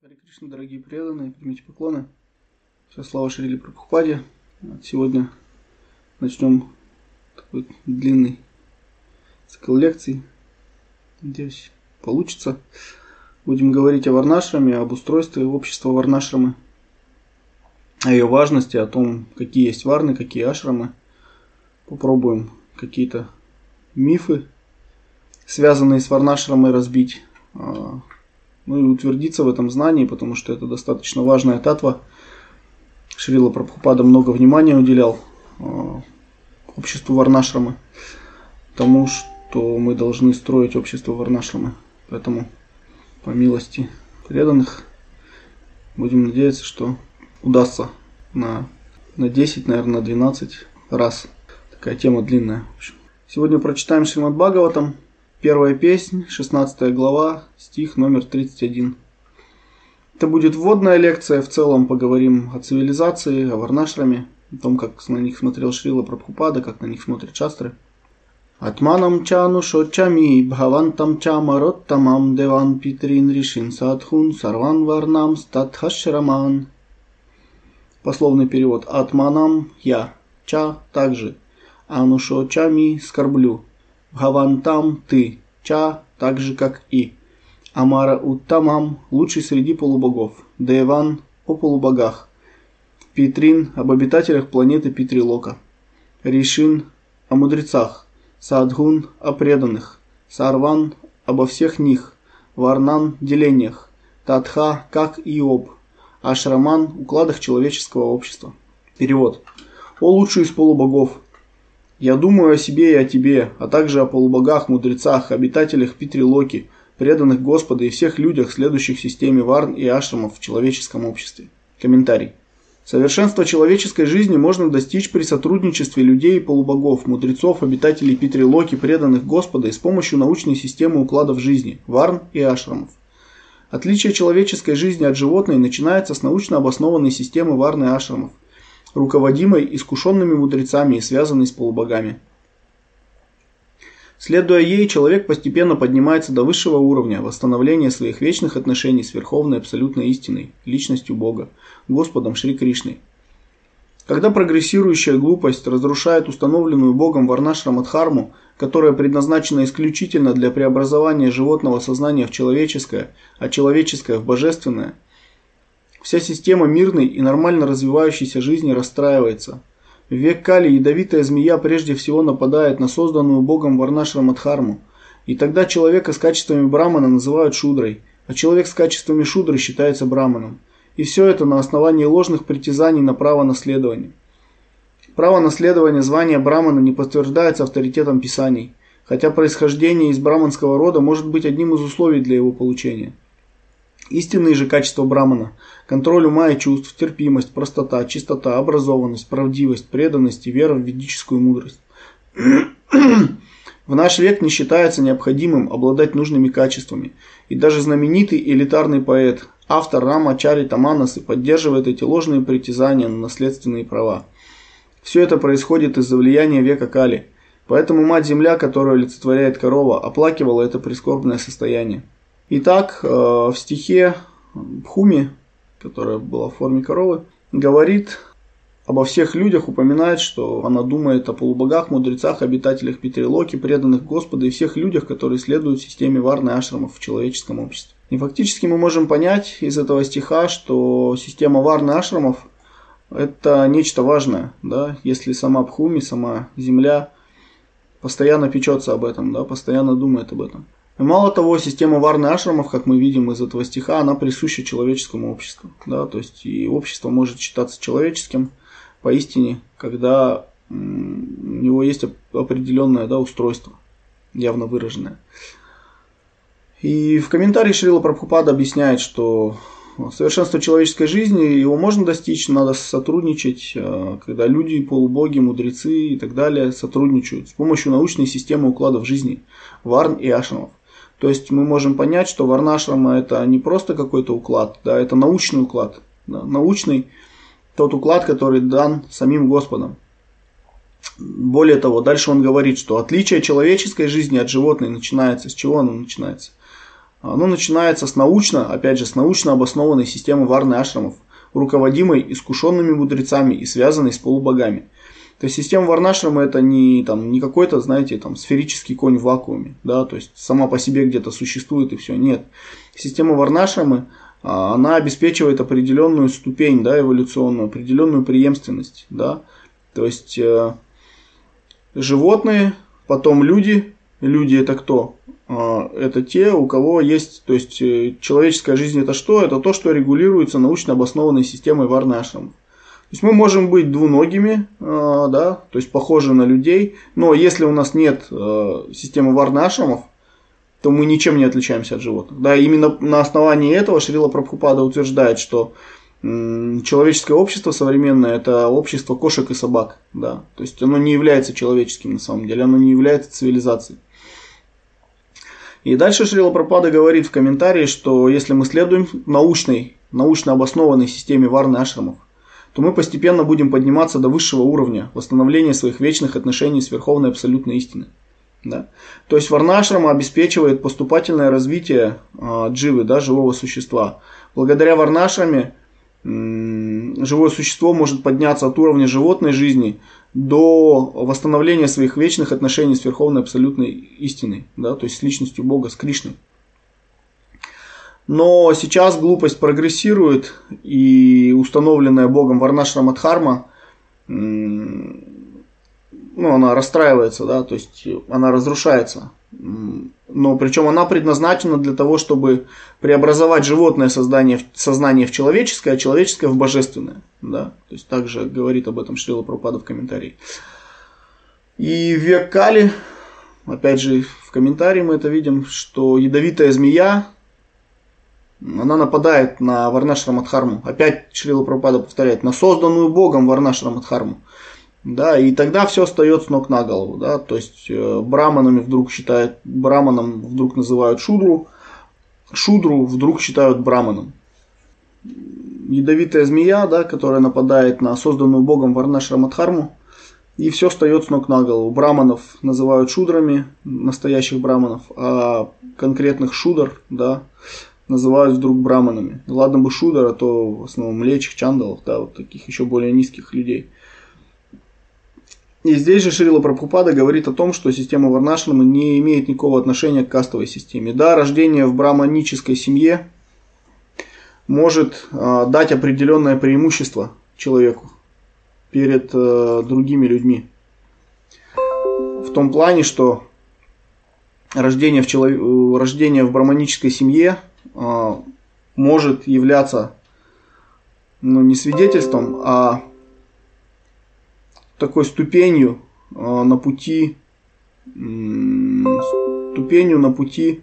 Харе Кришна, дорогие преданные, примите поклоны. Все слава Шрили Прабхупаде. Сегодня начнем такой длинный цикл лекций. Надеюсь, получится. Будем говорить о Варнашраме, об устройстве общества Варнашрамы, о ее важности, о том, какие есть варны, какие ашрамы. Попробуем какие-то мифы, связанные с Варнашрамой, разбить а, ну и утвердиться в этом знании, потому что это достаточно важная татва. Шрила Прабхупада много внимания уделял э, обществу Варнашрамы, тому, что мы должны строить общество Варнашрамы. Поэтому, по милости преданных, будем надеяться, что удастся на, на 10, наверное, на 12 раз. Такая тема длинная. Сегодня прочитаем Шримад Бхагаватам, Первая песнь, 16 глава, стих номер 31. Это будет вводная лекция, в целом поговорим о цивилизации, о варнашраме, о том, как на них смотрел Шрила Прабхупада, как на них смотрят шастры. Атманам чану шочами бхавантам чамароттамам деван питрин ришин садхун сарван варнам статхашраман. Пословный перевод. Атманам я, ча также, анушочами скорблю, Бхавантам ты, Ча, так же как и. Амара Уттамам, лучший среди полубогов. Деван, о полубогах. Питрин, об обитателях планеты Питрилока. Ришин, о мудрецах. Садгун, о преданных. Сарван, обо всех них. Варнан, делениях. Татха, как Иоб. Ашраман, укладах человеческого общества. Перевод. О лучший из полубогов, я думаю о себе и о тебе, а также о полубогах, мудрецах, обитателях Питрилоки, преданных Господа и всех людях, следующих системе варн и ашрамов в человеческом обществе. Комментарий. Совершенство человеческой жизни можно достичь при сотрудничестве людей и полубогов, мудрецов, обитателей Питрилоки, преданных Господа и с помощью научной системы укладов жизни, варн и ашрамов. Отличие человеческой жизни от животной начинается с научно обоснованной системы варн и ашрамов – руководимой искушенными мудрецами и связанной с полубогами. Следуя ей, человек постепенно поднимается до высшего уровня восстановления своих вечных отношений с Верховной Абсолютной Истиной, Личностью Бога, Господом Шри Кришной. Когда прогрессирующая глупость разрушает установленную Богом Варнашрамадхарму, которая предназначена исключительно для преобразования животного сознания в человеческое, а человеческое в божественное – Вся система мирной и нормально развивающейся жизни расстраивается. В век Кали ядовитая змея прежде всего нападает на созданную богом Варнашрамадхарму, и тогда человека с качествами брамана называют шудрой, а человек с качествами шудры считается браманом. И все это на основании ложных притязаний на право наследования. Право наследования звания брамана не подтверждается авторитетом писаний, хотя происхождение из браманского рода может быть одним из условий для его получения. Истинные же качества брамана – контроль ума и чувств, терпимость, простота, чистота, образованность, правдивость, преданность и вера в ведическую мудрость. В наш век не считается необходимым обладать нужными качествами, и даже знаменитый элитарный поэт, автор Рама Чари Таманасы поддерживает эти ложные притязания на наследственные права. Все это происходит из-за влияния века Кали, поэтому Мать-Земля, которую олицетворяет корова, оплакивала это прискорбное состояние. Итак, э, в стихе Бхуми, которая была в форме коровы, говорит обо всех людях, упоминает, что она думает о полубогах, мудрецах, обитателях Петрилоки, преданных Господа и всех людях, которые следуют системе варны ашрамов в человеческом обществе. И фактически мы можем понять из этого стиха, что система варны ашрамов – это нечто важное, да, если сама Бхуми, сама Земля постоянно печется об этом, да, постоянно думает об этом. Мало того, система варны ашрамов, как мы видим из этого стиха, она присуща человеческому обществу. Да? То есть и общество может считаться человеческим поистине, когда у него есть определенное да, устройство, явно выраженное. И в комментарии Шрила Прабхупада объясняет, что совершенство человеческой жизни, его можно достичь, надо сотрудничать, э, когда люди, полубоги, мудрецы и так далее сотрудничают с помощью научной системы укладов жизни, варн и ашрамов. То есть мы можем понять, что Варнашрама это не просто какой-то уклад, да, это научный уклад. Да, научный тот уклад, который дан самим Господом. Более того, дальше он говорит, что отличие человеческой жизни от животной начинается. С чего оно начинается? Оно начинается с научно, опять же, с научно обоснованной системы варны ашрамов, руководимой искушенными мудрецами и связанной с полубогами. То есть система Варнашрама это не, там, не какой-то, знаете, там, сферический конь в вакууме, да, то есть сама по себе где-то существует и все. Нет. Система Варнашрамы, а, она обеспечивает определенную ступень, да, эволюционную, определенную преемственность, да. То есть э, животные, потом люди, люди это кто? А, это те, у кого есть, то есть э, человеческая жизнь это что? Это то, что регулируется научно обоснованной системой Варнашрама. То есть мы можем быть двуногими, а, да, то есть похожи на людей, но если у нас нет э, системы варнашрамов, то мы ничем не отличаемся от животных. Да, именно на основании этого Шрила Прабхупада утверждает, что человеческое общество современное это общество кошек и собак. Да, то есть оно не является человеческим на самом деле, оно не является цивилизацией. И дальше Шрила Прабхупада говорит в комментарии, что если мы следуем научной, научно обоснованной системе варны ашрамов, то мы постепенно будем подниматься до высшего уровня восстановления своих вечных отношений с Верховной Абсолютной Истиной. Да? То есть варнашрама обеспечивает поступательное развитие э, дживы, да, живого существа. Благодаря варнашраме э, живое существо может подняться от уровня животной жизни до восстановления своих вечных отношений с Верховной Абсолютной Истиной, да, то есть с личностью Бога, с Кришной. Но сейчас глупость прогрессирует, и установленная Богом Варнашрама Дхарма, ну, она расстраивается, да, то есть она разрушается. Но причем она предназначена для того, чтобы преобразовать животное создание, сознание в человеческое, а человеческое в божественное. Да? То есть также говорит об этом Шрила Пропада в комментарии. И век Кали, опять же в комментарии мы это видим, что ядовитая змея она нападает на Варнашрамадхарму. Опять Шрила Прабхупада повторяет, на созданную Богом Варнашрамадхарму. Да, и тогда все встает с ног на голову. Да, то есть э, браманами вдруг считают, браманом вдруг называют шудру, шудру вдруг считают браманом. Ядовитая змея, да, которая нападает на созданную Богом Варнашрамадхарму, и все встает с ног на голову. Браманов называют шудрами, настоящих браманов, а конкретных шудр, да, называют вдруг браманами. Ладно бы шудер, а то в основном млечих, чандалов, да, вот таких еще более низких людей. И здесь же Шрила Прабхупада говорит о том, что система Варнашрама не имеет никакого отношения к кастовой системе. Да, рождение в браманической семье может э, дать определенное преимущество человеку перед э, другими людьми. В том плане, что рождение в, челов... рождение в браманической семье может являться ну, не свидетельством, а такой ступенью а, на пути ступенью на пути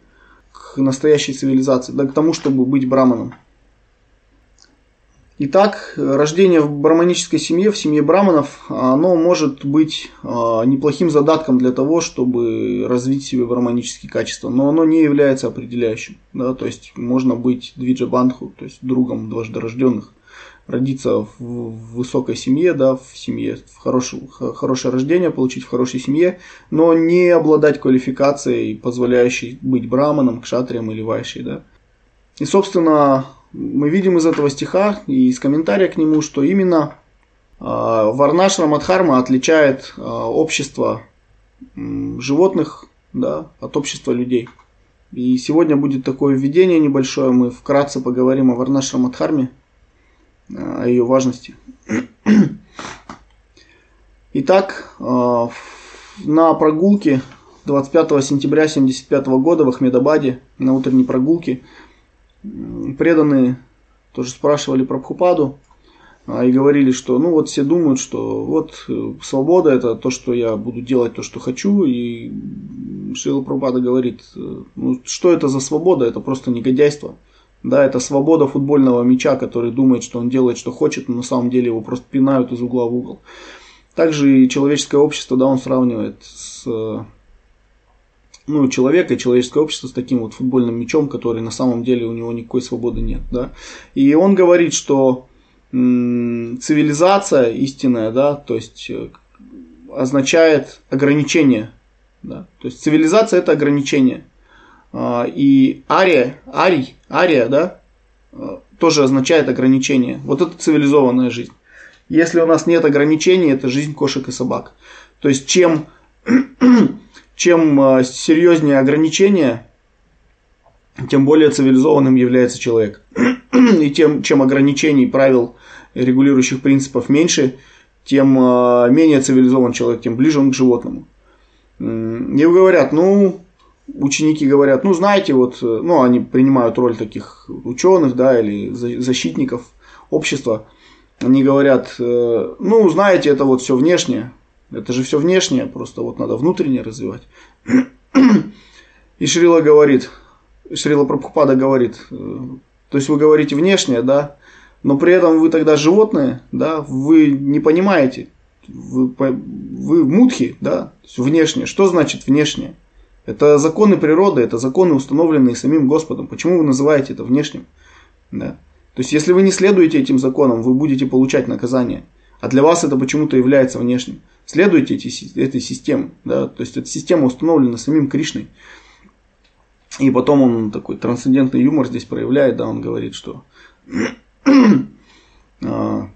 к настоящей цивилизации, да, к тому, чтобы быть браманом. Итак, рождение в браманической семье, в семье браманов, оно может быть а, неплохим задатком для того, чтобы развить в себе браманические качества, но оно не является определяющим. Да? То есть можно быть двиджа бандху, то есть другом дважды рожденных, родиться в высокой семье, да, в семье, в хорошем, хорошее рождение получить в хорошей семье, но не обладать квалификацией, позволяющей быть браманом, кшатрием или вайшей. Да? И, собственно, мы видим из этого стиха и из комментария к нему, что именно а, Варнаш Рамадхарма отличает а, общество животных да, от общества людей. И сегодня будет такое введение небольшое. Мы вкратце поговорим о Варнаш Рамадхарме, а, о ее важности. Итак, на прогулке 25 сентября 1975 года в Ахмедабаде, на утренней прогулке, преданные тоже спрашивали про Прабхупаду а, и говорили, что ну вот все думают, что вот э, свобода это то, что я буду делать то, что хочу. И Шрила Прабхупада говорит, э, ну что это за свобода, это просто негодяйство. Да, это свобода футбольного мяча, который думает, что он делает, что хочет, но на самом деле его просто пинают из угла в угол. Также и человеческое общество, да, он сравнивает с ну, человека и человеческое общество с таким вот футбольным мячом, который на самом деле у него никакой свободы нет. Да? И он говорит, что цивилизация истинная, да, то есть э, означает ограничение. Да? То есть цивилизация это ограничение. А, и ария, арий, ария, да, а, тоже означает ограничение. Вот это цивилизованная жизнь. Если у нас нет ограничений, это жизнь кошек и собак. То есть чем, чем а, серьезнее ограничения, тем более цивилизованным является человек. И тем, чем ограничений, правил, регулирующих принципов меньше, тем менее цивилизован человек, тем ближе он к животному. И говорят, ну, ученики говорят, ну, знаете, вот, э, ну, они принимают роль таких ученых, да, или защитников общества. Они говорят, э, ну, знаете, это вот все внешнее. Это же все внешнее, просто вот надо внутреннее развивать. И Шрила говорит, Шрила Прабхупада говорит, э, то есть вы говорите внешнее, да, но при этом вы тогда животные, да, вы не понимаете, вы, вы мудхи, да, внешнее. Что значит внешнее? Это законы природы, это законы, установленные самим Господом. Почему вы называете это внешним? Да. То есть, если вы не следуете этим законам, вы будете получать наказание. А для вас это почему-то является внешним. Следуйте эти, этой системе. Да? То есть, эта система установлена самим Кришной. И потом он такой трансцендентный юмор здесь проявляет, да, он говорит, что а,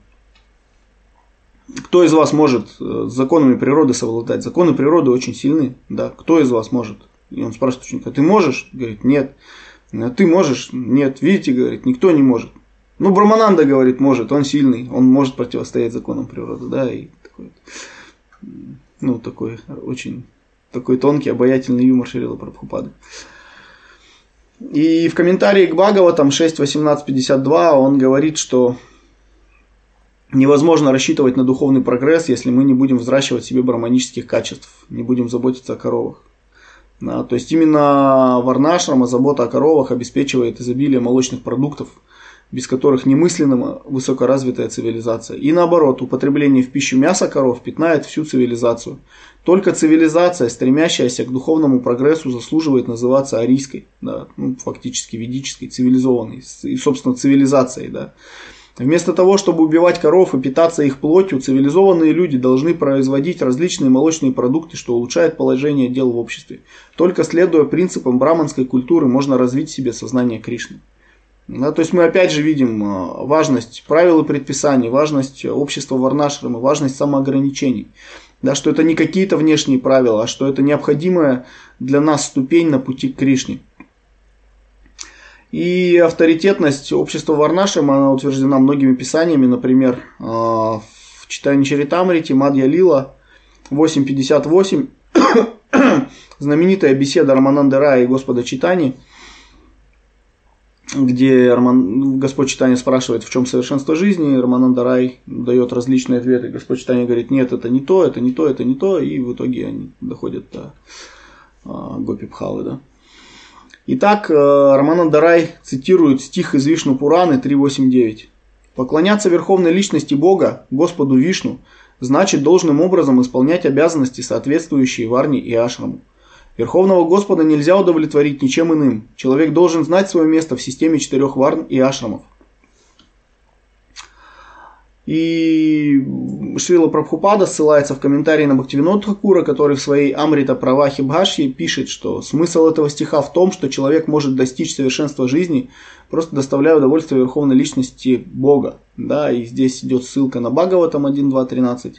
кто из вас может э, с законами природы совладать? Законы природы очень сильны, да. Кто из вас может? И он спрашивает ученика, ты можешь? Говорит, нет. А ты можешь? Нет. Видите, говорит, никто не может. Ну, Брамананда говорит, может, он сильный, он может противостоять законам природы, да, и такой, ну, такой очень, такой тонкий, обаятельный юмор Шрила Прабхупады. И в комментарии к Багова, там 6.18.52, он говорит, что невозможно рассчитывать на духовный прогресс, если мы не будем взращивать себе браманических качеств, не будем заботиться о коровах. Да, то есть именно варнашрама забота о коровах обеспечивает изобилие молочных продуктов, без которых немыслима высокоразвитая цивилизация. И наоборот, употребление в пищу мяса коров питает всю цивилизацию. Только цивилизация, стремящаяся к духовному прогрессу, заслуживает называться арийской, да, ну, фактически ведической, цивилизованной, и, собственно, цивилизацией. Да. Вместо того, чтобы убивать коров и питаться их плотью, цивилизованные люди должны производить различные молочные продукты, что улучшает положение дел в обществе. Только следуя принципам браманской культуры можно развить в себе сознание Кришны. Да, то есть мы опять же видим а, важность правил и предписаний, важность общества Варнашрамы, важность самоограничений. Да, что это не какие-то внешние правила, а что это необходимая для нас ступень на пути к Кришне. И авторитетность общества Варнашем, она утверждена многими писаниями, например, а, в читании Чаритамрити, Мадья Лила, 8.58, знаменитая беседа Рамананда Рая и Господа Читани, где Роман, Господь Читания спрашивает, в чем совершенство жизни, Рамананда Рай дает различные ответы, Господь Читания говорит, нет, это не то, это не то, это не то, и в итоге они доходят до а, Гопи Пхалы, да. Итак, э, Роман Дарай цитирует стих из Вишну Пураны 3.8.9. «Поклоняться верховной личности Бога, Господу Вишну, значит должным образом исполнять обязанности, соответствующие Варне и Ашраму. Верховного Господа нельзя удовлетворить ничем иным. Человек должен знать свое место в системе четырех Варн и Ашрамов. И Шрила Прабхупада ссылается в комментарии на Бхактивинод Хакура, который в своей Амрита Правахи Бхашьи пишет, что смысл этого стиха в том, что человек может достичь совершенства жизни, просто доставляя удовольствие Верховной Личности Бога. Да, и здесь идет ссылка на Бхагаватам 1.2.13.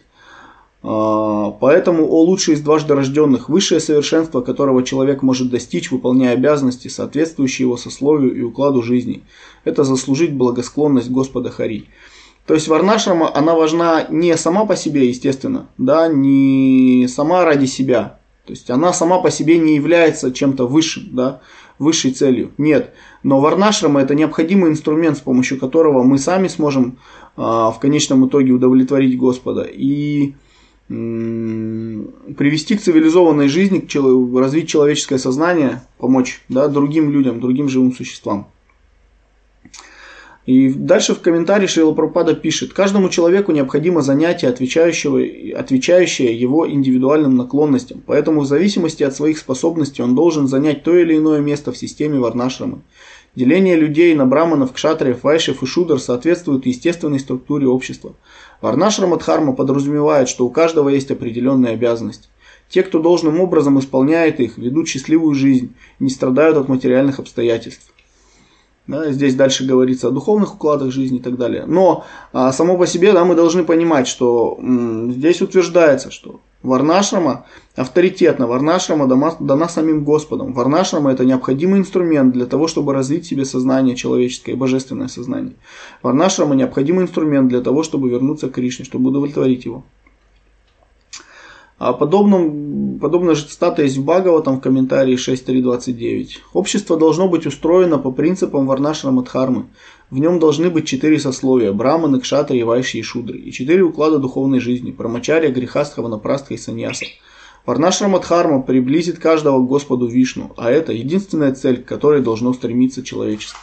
А, поэтому, о лучший из дважды рожденных, высшее совершенство, которого человек может достичь, выполняя обязанности, соответствующие его сословию и укладу жизни, это заслужить благосклонность Господа Хари. То есть варнашрама, она важна не сама по себе, естественно, да, не сама ради себя. То есть она сама по себе не является чем-то высшим, да, высшей целью. Нет. Но варнашрама это необходимый инструмент, с помощью которого мы сами сможем а, в конечном итоге удовлетворить Господа и привести к цивилизованной жизни, развить человеческое сознание, помочь да, другим людям, другим живым существам. И дальше в комментарии Шрила Прабхупада пишет, каждому человеку необходимо занятие, отвечающего, отвечающее его индивидуальным наклонностям, поэтому в зависимости от своих способностей он должен занять то или иное место в системе Варнашрамы. Деление людей на браманов, кшатриев, вайшев и шудр соответствует естественной структуре общества. Варнашрама Дхарма подразумевает, что у каждого есть определенная обязанность. Те, кто должным образом исполняет их, ведут счастливую жизнь, не страдают от материальных обстоятельств. Да, здесь дальше говорится о духовных укладах жизни и так далее. Но а, само по себе да, мы должны понимать, что м, здесь утверждается, что Варнашрама авторитетно, Варнашрама дана, дана самим Господом. Варнашрама это необходимый инструмент для того, чтобы развить себе сознание человеческое божественное сознание. Варнашрама необходимый инструмент для того, чтобы вернуться к Кришне, чтобы удовлетворить его. А подобном, подобная же цитата есть в Бхагаватам в комментарии 6.3.29. Общество должно быть устроено по принципам Варнашрама Дхармы. В нем должны быть четыре сословия – браманы, кшатрии, вайши и шудры, и четыре уклада духовной жизни – прамачария, грехастха, ванапрастха и саньяса. Варнашрама Дхарма приблизит каждого к Господу Вишну, а это единственная цель, к которой должно стремиться человечество.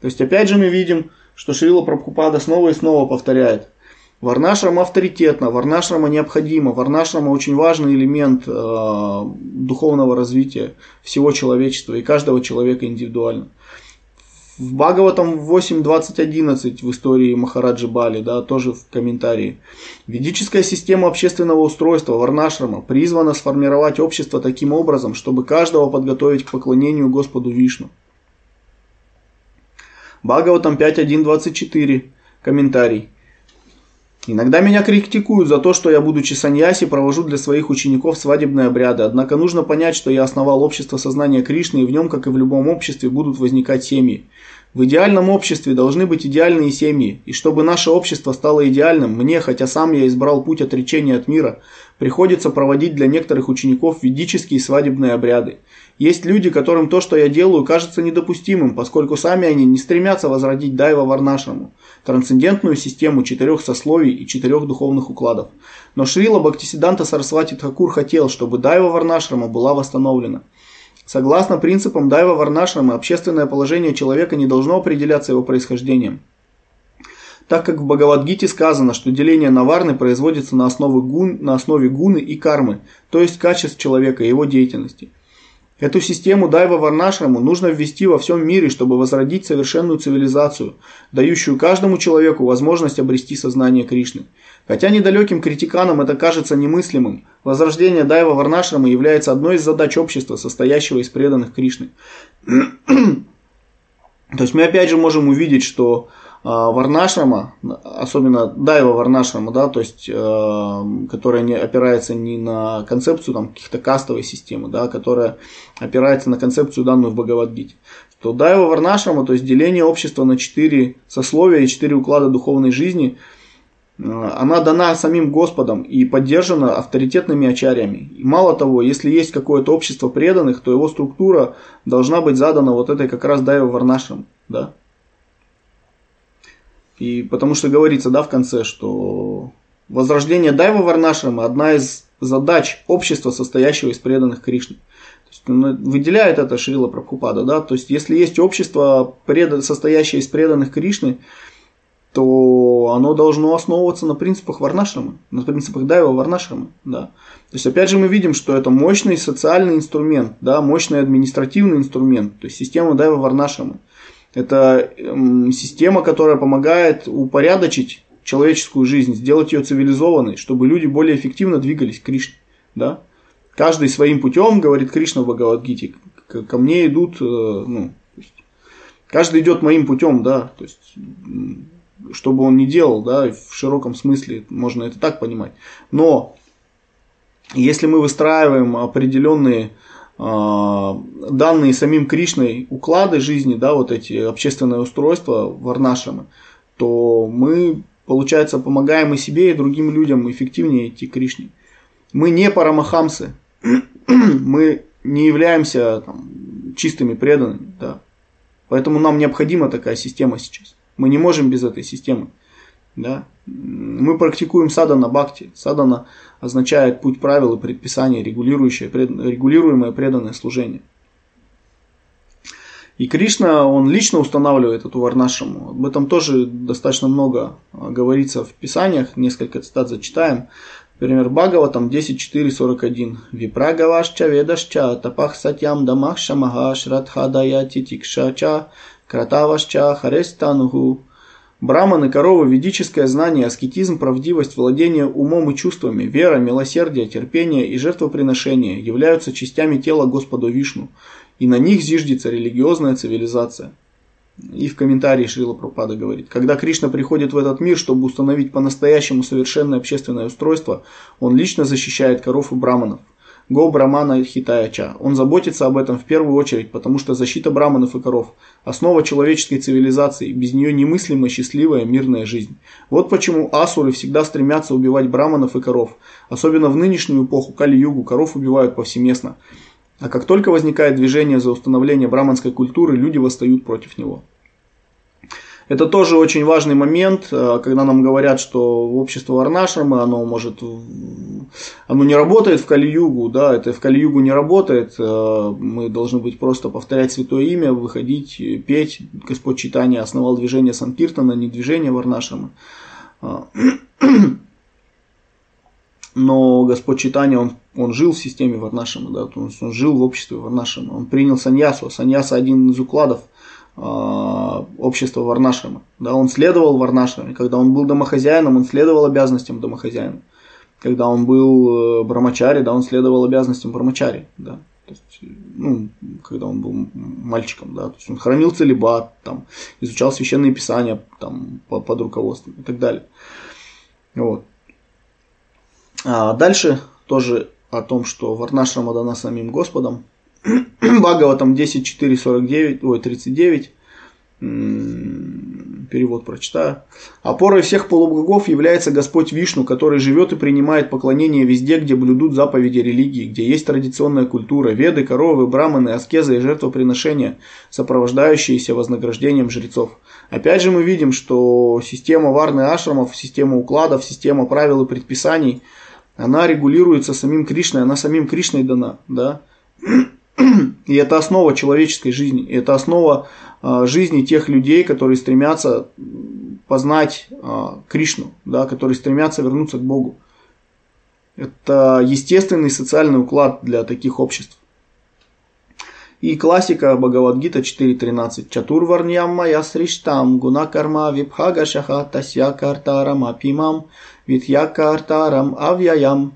То есть опять же мы видим, что Шрила Прабхупада снова и снова повторяет – Варнашрама авторитетно, варнашрама необходимо, варнашрама очень важный элемент э, духовного развития всего человечества и каждого человека индивидуально. В Бхагаватам 8.20.11 в истории Махараджи Бали, да, тоже в комментарии. Ведическая система общественного устройства Варнашрама призвана сформировать общество таким образом, чтобы каждого подготовить к поклонению Господу Вишну. Бхагаватам 5.1.24 комментарий. Иногда меня критикуют за то, что я, будучи саньяси, провожу для своих учеников свадебные обряды. Однако нужно понять, что я основал общество сознания Кришны, и в нем, как и в любом обществе, будут возникать семьи. В идеальном обществе должны быть идеальные семьи, и чтобы наше общество стало идеальным, мне, хотя сам я избрал путь отречения от мира, приходится проводить для некоторых учеников ведические свадебные обряды. Есть люди, которым то, что я делаю, кажется недопустимым, поскольку сами они не стремятся возродить Дайва Варнашраму, трансцендентную систему четырех сословий и четырех духовных укладов. Но Шрила Бхактисиданта Сарасвати Тхакур хотел, чтобы Дайва Варнашрама была восстановлена. Согласно принципам Дайва Варнашрама, общественное положение человека не должно определяться его происхождением. Так как в Бхагавадгите сказано, что деление на варны производится на основе, гун, на основе гуны и кармы, то есть качеств человека и его деятельности – Эту систему Дайва Варнашраму нужно ввести во всем мире, чтобы возродить совершенную цивилизацию, дающую каждому человеку возможность обрести сознание Кришны. Хотя недалеким критиканам это кажется немыслимым, возрождение Дайва Варнашрама является одной из задач общества, состоящего из преданных Кришны. То есть мы опять же можем увидеть, что Варнашрама, особенно Дайва Варнашрама, да, то есть, э, которая не опирается не на концепцию там, каких-то кастовой системы, да, которая опирается на концепцию, данную в Бхагавадгите. То Дайва Варнашрама, то есть деление общества на четыре сословия и четыре уклада духовной жизни, э, она дана самим Господом и поддержана авторитетными ачарями. И мало того, если есть какое-то общество преданных, то его структура должна быть задана вот этой как раз Дайва Варнашрам. Да? И потому что говорится, да, в конце, что возрождение Дайва Варнашрама одна из задач общества, состоящего из преданных Кришны. То есть, ну, выделяет это Шрила Прабхупада, да, то есть если есть общество, состоящее из преданных Кришны, то оно должно основываться на принципах Варнашрамы, на принципах Дайва Варнашрамы, да. То есть, опять же, мы видим, что это мощный социальный инструмент, да, мощный административный инструмент, то есть система Дайва Варнашрамы. Это эм, система, которая помогает упорядочить человеческую жизнь, сделать ее цивилизованной, чтобы люди более эффективно двигались к Кришне. Да? Каждый своим путем, говорит Кришна в Бхагавадгите, ко мне идут, э, ну, каждый идет моим путем, да, то есть, что бы он ни делал, да, в широком смысле можно это так понимать. Но если мы выстраиваем определенные данные самим Кришной уклады жизни, да, вот эти общественные устройства варнашамы, то мы, получается, помогаем и себе, и другим людям эффективнее идти к Кришне. Мы не парамахамсы, мы не являемся там, чистыми преданными, да. Поэтому нам необходима такая система сейчас. Мы не можем без этой системы. Да? Мы практикуем садана бхакти. Садана означает путь правил и предписания, регулирующее, пред, регулируемое преданное служение. И Кришна, он лично устанавливает эту варнашаму. Об этом тоже достаточно много а, говорится в Писаниях. Несколько цитат зачитаем. Например, Бхагава там 10.4.41. Випрагавашча ведашча тапах сатьям дамах шамага шрадха даяти тикшача кратавашча харестануху Браманы, коровы, ведическое знание, аскетизм, правдивость, владение умом и чувствами, вера, милосердие, терпение и жертвоприношение являются частями тела Господа Вишну, и на них зиждется религиозная цивилизация. И в комментарии Шрила Пропада говорит, когда Кришна приходит в этот мир, чтобы установить по-настоящему совершенное общественное устройство, он лично защищает коров и браманов. Го Брамана Хитаяча. Он заботится об этом в первую очередь, потому что защита браманов и коров – основа человеческой цивилизации, без нее немыслима счастливая мирная жизнь. Вот почему асуры всегда стремятся убивать браманов и коров. Особенно в нынешнюю эпоху Кали-Югу коров убивают повсеместно. А как только возникает движение за установление браманской культуры, люди восстают против него. Это тоже очень важный момент, э, когда нам говорят, что общество Варнашрама, оно может, оно не работает в Кали-Югу, да, это в Кали-Югу не работает, э, мы должны быть просто повторять святое имя, выходить, петь. Господь Читания основал движение Санкиртана, не движение Варнашрама. А, но Господь Читания, он, он жил в системе Варнашрама, да, он, он жил в обществе Варнашрама, он принял саньясу. Саньяса один из укладов – а, общества Варнашрама. Да, он следовал Варнашраме. Когда он был домохозяином, он следовал обязанностям домохозяина. Когда он был э, брамачари, да, он следовал обязанностям брамачари. Да. То есть, ну, когда он был мальчиком, да, то есть он хранил целебат, там, изучал священные писания там, по, под руководством и так далее. Вот. А дальше тоже о том, что Варнашрама дана самим Господом. Бхагаватам 10.4.49, ой, 39, перевод прочитаю. Опорой всех полубогов является Господь Вишну, который живет и принимает поклонение везде, где блюдут заповеди религии, где есть традиционная культура, веды, коровы, браманы, аскезы и жертвоприношения, сопровождающиеся вознаграждением жрецов. Опять же мы видим, что система варны ашрамов, система укладов, система правил и предписаний, она регулируется самим Кришной, она самим Кришной дана. Да? И это основа человеческой жизни. Это основа а, жизни тех людей, которые стремятся познать а, Кришну, да, которые стремятся вернуться к Богу. Это естественный социальный уклад для таких обществ. И классика Бхагавадгита 4.13. Чатур варньям мая сриштам гуна карма випхага шаха тасья картарам апимам витья картарам авьяям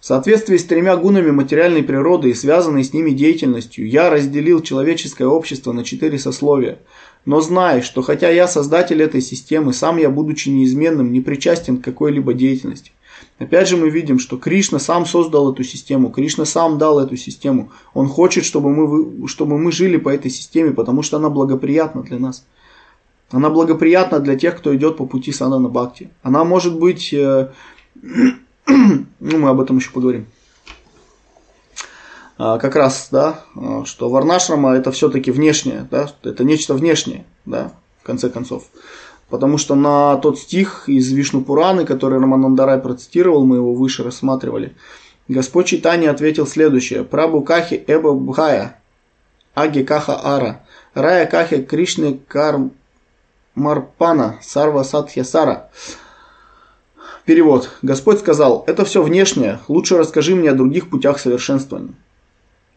в соответствии с тремя гунами материальной природы и связанной с ними деятельностью, я разделил человеческое общество на четыре сословия. Но знай, что хотя я создатель этой системы, сам я, будучи неизменным, не причастен к какой-либо деятельности. Опять же мы видим, что Кришна сам создал эту систему, Кришна сам дал эту систему. Он хочет, чтобы мы, чтобы мы жили по этой системе, потому что она благоприятна для нас. Она благоприятна для тех, кто идет по пути Санана Бхакти. Она может быть э, ну, мы об этом еще поговорим. А, как раз, да, а, что Варнашрама это все-таки внешнее, да, это нечто внешнее, да, в конце концов. Потому что на тот стих из Вишну Пураны, который Раманандарай процитировал, мы его выше рассматривали, Господь Читания ответил следующее. Прабу Кахи Эба Бхая, Аги Каха Ара, Рая Кахи Кришны Кар Марпана, Сарва Сатхья Сара. Перевод. Господь сказал, это все внешнее, лучше расскажи мне о других путях совершенствования.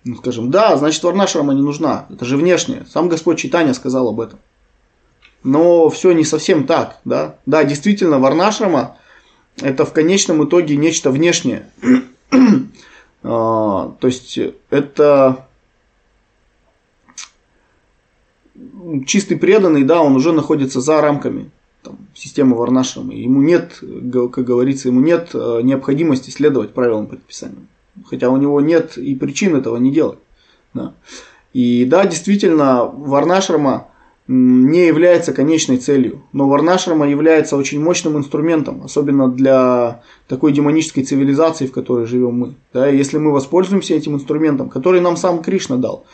Ну, скажем, да, значит варнашрама не нужна, это же внешнее. Сам Господь Читания сказал об этом. Но все не совсем так, да. Да, действительно, варнашрама это в конечном итоге нечто внешнее. а, то есть это чистый преданный, да, он уже находится за рамками там, системы Варнашрама. Ему нет, как говорится, ему нет э, необходимости следовать правилам предписаниям. Хотя у него нет и причин этого не делать. Да. И да, действительно, Варнашрама не является конечной целью, но Варнашрама является очень мощным инструментом, особенно для такой демонической цивилизации, в которой живем мы. Да, если мы воспользуемся этим инструментом, который нам сам Кришна дал,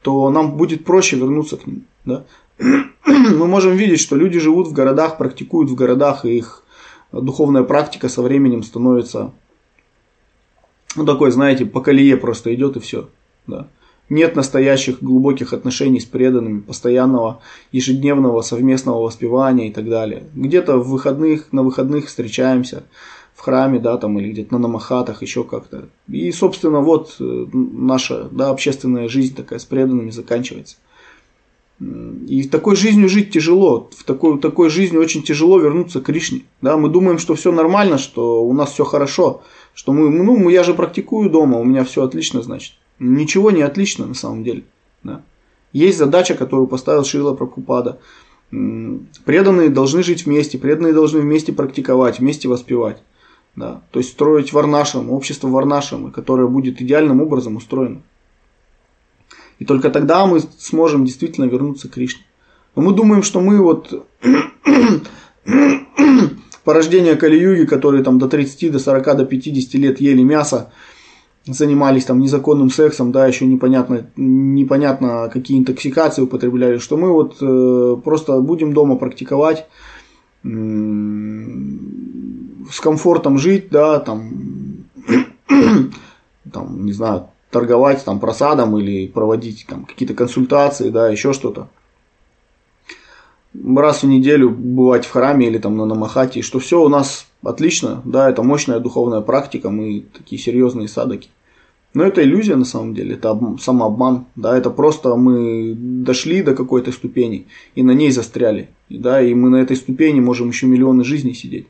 то нам будет проще вернуться к нему. Да? Мы можем видеть, что люди живут в городах, практикуют в городах, и их духовная практика со временем становится, ну, такой, знаете, по колее просто идет и все. Да. Нет настоящих глубоких отношений с преданными, постоянного ежедневного совместного воспевания и так далее. Где-то в выходных, на выходных встречаемся в храме, да, там, или где-то на намахатах, еще как-то. И, собственно, вот э, наша да, общественная жизнь такая с преданными заканчивается. И такой жизнью жить тяжело. В такой, такой жизни очень тяжело вернуться к Кришне. Да, мы думаем, что все нормально, что у нас все хорошо, что мы, ну, я же практикую дома, у меня все отлично, значит. Ничего не отлично на самом деле. Да. Есть задача, которую поставил Шрила Прабхупада. Преданные должны жить вместе, преданные должны вместе практиковать, вместе воспевать. Да. То есть строить варнашам, общество варнашам, которое будет идеальным образом устроено. И только тогда мы сможем действительно вернуться к Кришне. Но мы думаем, что мы вот порождение Кали-юги, которые там до 30, до 40, до 50 лет ели мясо, занимались там незаконным сексом, да, еще непонятно, непонятно какие интоксикации употребляли, что мы вот э, просто будем дома практиковать, э, с комфортом жить, да, там, там, не знаю, торговать там просадом или проводить там какие-то консультации, да, еще что-то. Раз в неделю бывать в храме или там на Намахате, что все у нас отлично, да, это мощная духовная практика, мы такие серьезные садоки. Но это иллюзия на самом деле, это самообман, да, это просто мы дошли до какой-то ступени и на ней застряли, да, и мы на этой ступени можем еще миллионы жизней сидеть.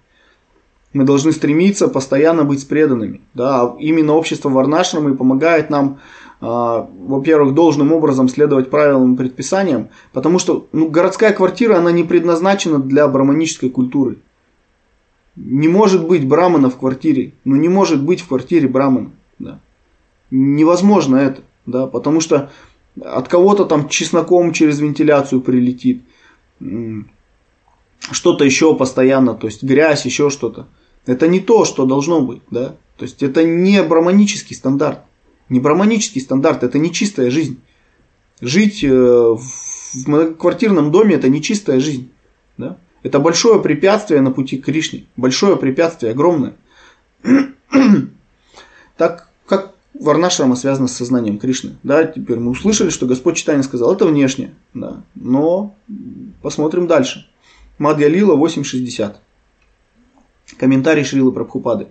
Мы должны стремиться постоянно быть преданными. Да? Именно общество Варнашрамы помогает нам, э, во-первых, должным образом следовать правилам и предписаниям, потому что ну, городская квартира, она не предназначена для браманической культуры. Не может быть брамана в квартире. Ну не может быть в квартире брамана. Да. Невозможно это. Да, потому что от кого-то там чесноком через вентиляцию прилетит. Что-то еще постоянно, то есть грязь, еще что-то. Это не то, что должно быть, да. То есть это не браманический стандарт. Не браманический стандарт, это не чистая жизнь. Жить э, в многоквартирном доме это не чистая жизнь. Да? Это большое препятствие на пути к Кришне. Большое препятствие, огромное. так как Варнашрама связана с сознанием Кришны. Да, теперь мы услышали, что Господь Читание сказал, это внешне. Да, но посмотрим дальше. Мадья Лила 8.60. Комментарий Шрилы Прабхупады.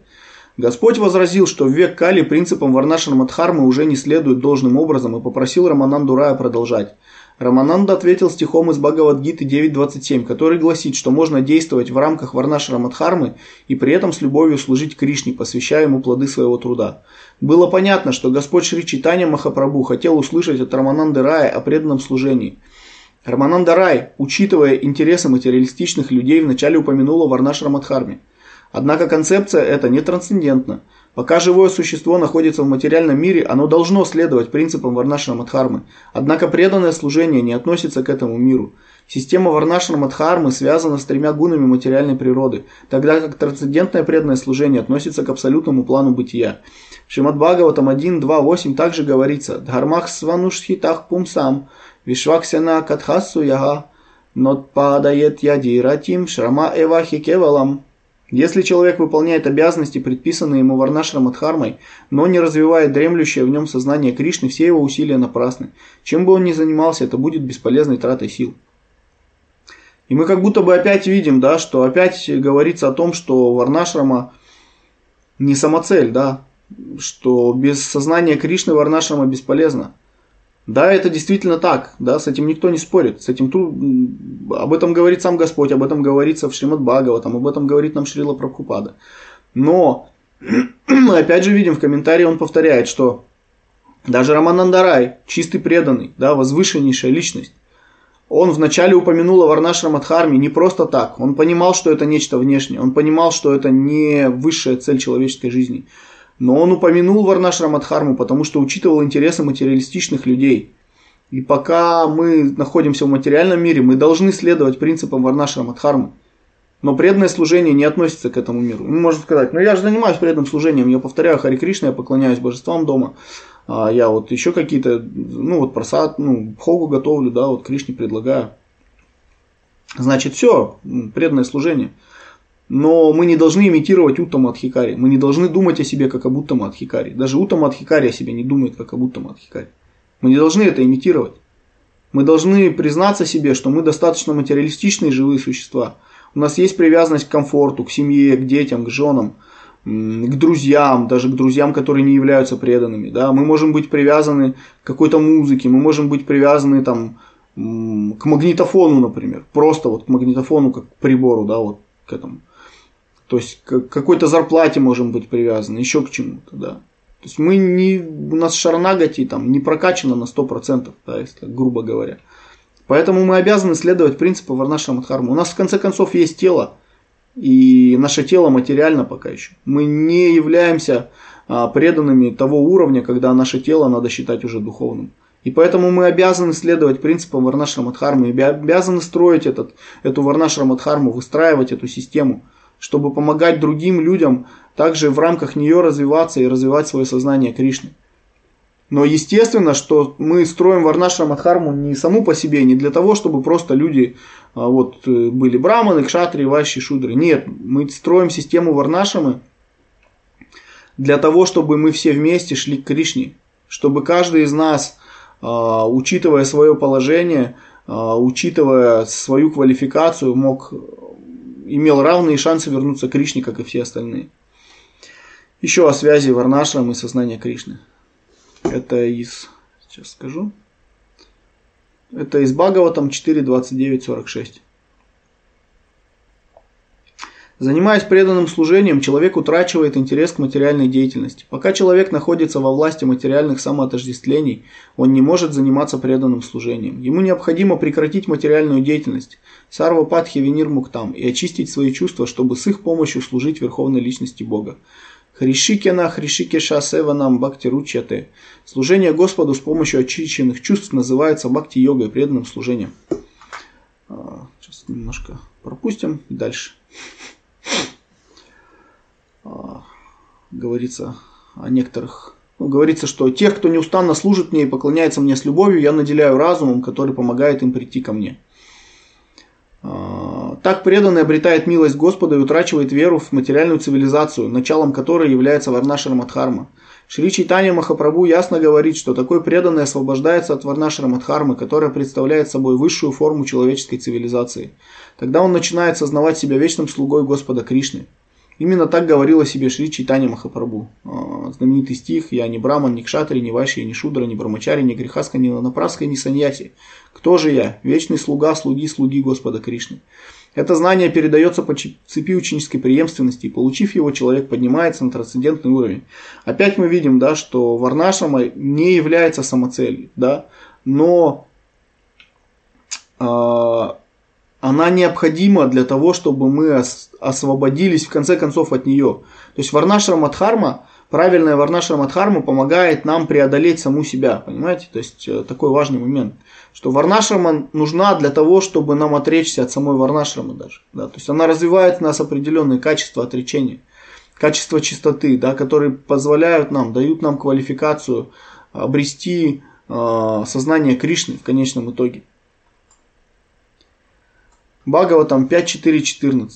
Господь возразил, что в век Кали принципам Варнашана Мадхармы уже не следует должным образом и попросил Рамананду Рая продолжать. Рамананда ответил стихом из Бхагавадгиты 9.27, который гласит, что можно действовать в рамках Варнашана Мадхармы и при этом с любовью служить Кришне, посвящая ему плоды своего труда. Было понятно, что Господь Шри Читания Махапрабху хотел услышать от Рамананды Рая о преданном служении. Рамананда Рай, учитывая интересы материалистичных людей, вначале упомянула Варнашра Мадхарме – Однако концепция эта не трансцендентна. Пока живое существо находится в материальном мире, оно должно следовать принципам Варнашана Мадхармы. Однако преданное служение не относится к этому миру. Система Варнашана Мадхармы связана с тремя гунами материальной природы, тогда как трансцендентное преданное служение относится к абсолютному плану бытия. В Шримад Бхагаватам 1.2.8 также говорится «Дхармах сванушхитах пумсам, вишваксяна катхасу яга, нот падает ядиратим шрама эвахи кевалам». Если человек выполняет обязанности, предписанные ему Варнашрам Дхармой, но не развивает дремлющее в нем сознание Кришны, все его усилия напрасны. Чем бы он ни занимался, это будет бесполезной тратой сил. И мы как будто бы опять видим, да, что опять говорится о том, что Варнашрама не самоцель, да, что без сознания Кришны Варнашрама бесполезно. Да, это действительно так, да, с этим никто не спорит, с этим тут, об этом говорит сам Господь, об этом говорится в Шримад там, об этом говорит нам Шрила Прабхупада. Но, мы опять же видим в комментарии, он повторяет, что даже Раманандарай, чистый преданный, да, возвышеннейшая личность, он вначале упомянул о Варнашрамадхарме не просто так, он понимал, что это нечто внешнее, он понимал, что это не высшая цель человеческой жизни. Но он упомянул Варнашрамадхарму, потому что учитывал интересы материалистичных людей. И пока мы находимся в материальном мире, мы должны следовать принципам Варнашрамадхармы. Но преданное служение не относится к этому миру. Мы можем сказать, ну я же занимаюсь преданным служением, я повторяю Хари Кришна, я поклоняюсь божествам дома, а я вот еще какие-то, ну вот просад, ну, хогу готовлю, да, вот Кришне предлагаю. Значит, все, преданное служение. Но мы не должны имитировать Уттама Адхикари. Мы не должны думать о себе как об Уттама Адхикари. Даже Уттама Адхикари о себе не думает как об Уттама Адхикари. Мы не должны это имитировать. Мы должны признаться себе, что мы достаточно материалистичные живые существа. У нас есть привязанность к комфорту, к семье, к детям, к женам, к друзьям, даже к друзьям, которые не являются преданными. Да? Мы можем быть привязаны к какой-то музыке, мы можем быть привязаны там, к магнитофону, например, просто вот к магнитофону, как к прибору, да, вот к этому. То есть к какой-то зарплате можем быть привязаны, еще к чему-то, да. То есть мы не, у нас шарнагати там не прокачано на 100%, да, если грубо говоря. Поэтому мы обязаны следовать принципу Варнашрама Дхармы. У нас в конце концов есть тело, и наше тело материально пока еще. Мы не являемся а, преданными того уровня, когда наше тело надо считать уже духовным. И поэтому мы обязаны следовать принципам Варнашрамадхармы, обязаны строить этот, эту Варнашрамадхарму, выстраивать эту систему, чтобы помогать другим людям также в рамках нее развиваться и развивать свое сознание Кришны. Но естественно, что мы строим Варнашрамадхарму не саму по себе, не для того, чтобы просто люди а, вот, э, были браманы, кшатри, ващи, шудры. Нет, мы строим систему Варнашамы для того, чтобы мы все вместе шли к Кришне, чтобы каждый из нас а, учитывая свое положение, а, учитывая свою квалификацию, мог, имел равные шансы вернуться к Кришне, как и все остальные. Еще о связи Варнашрам и сознания Кришны. Это из, сейчас скажу, это из Бхагаватам 4.29.46. Занимаясь преданным служением, человек утрачивает интерес к материальной деятельности. Пока человек находится во власти материальных самоотождествлений, он не может заниматься преданным служением. Ему необходимо прекратить материальную деятельность, сарва падхи винир муктам, и очистить свои чувства, чтобы с их помощью служить Верховной Личности Бога. Хришикена хришикеша севанам бхакти ручяте. Служение Господу с помощью очищенных чувств называется бхакти-йогой, преданным служением. А, сейчас немножко пропустим дальше. А, говорится о некоторых ну, говорится, что тех, кто неустанно служит мне и поклоняется мне с любовью, я наделяю разумом, который помогает им прийти ко мне. А, так преданный обретает милость Господа и утрачивает веру в материальную цивилизацию, началом которой является Варнашара Мадхарма. Шри Чайтанья Махапрабху ясно говорит, что такой преданный освобождается от Варнашара Мадхармы, которая представляет собой высшую форму человеческой цивилизации. Тогда он начинает сознавать себя вечным слугой Господа Кришны. Именно так говорил о себе Шри Чайтанья Махапрабху. А, знаменитый стих «Я не браман, ни кшатри, ни вайши, ни шудра, ни брамачари, ни грехаска, ни ланапраска, ни саньяси. Кто же я? Вечный слуга слуги слуги Господа Кришны». Это знание передается по цепи ученической преемственности, и получив его, человек поднимается на трансцендентный уровень. Опять мы видим, да, что Варнашама не является самоцелью, да, но э, она необходима для того, чтобы мы освободились в конце концов от нее. То есть Варнашра Мадхарма, правильная Варнашра Мадхарма помогает нам преодолеть саму себя, понимаете? То есть э, такой важный момент, что Варнашрама нужна для того, чтобы нам отречься от самой Варнашрамы даже. Да? То есть она развивает в нас определенные качества отречения, качества чистоты, да, которые позволяют нам, дают нам квалификацию обрести э, сознание Кришны в конечном итоге. Бхагаватам 5.4.14.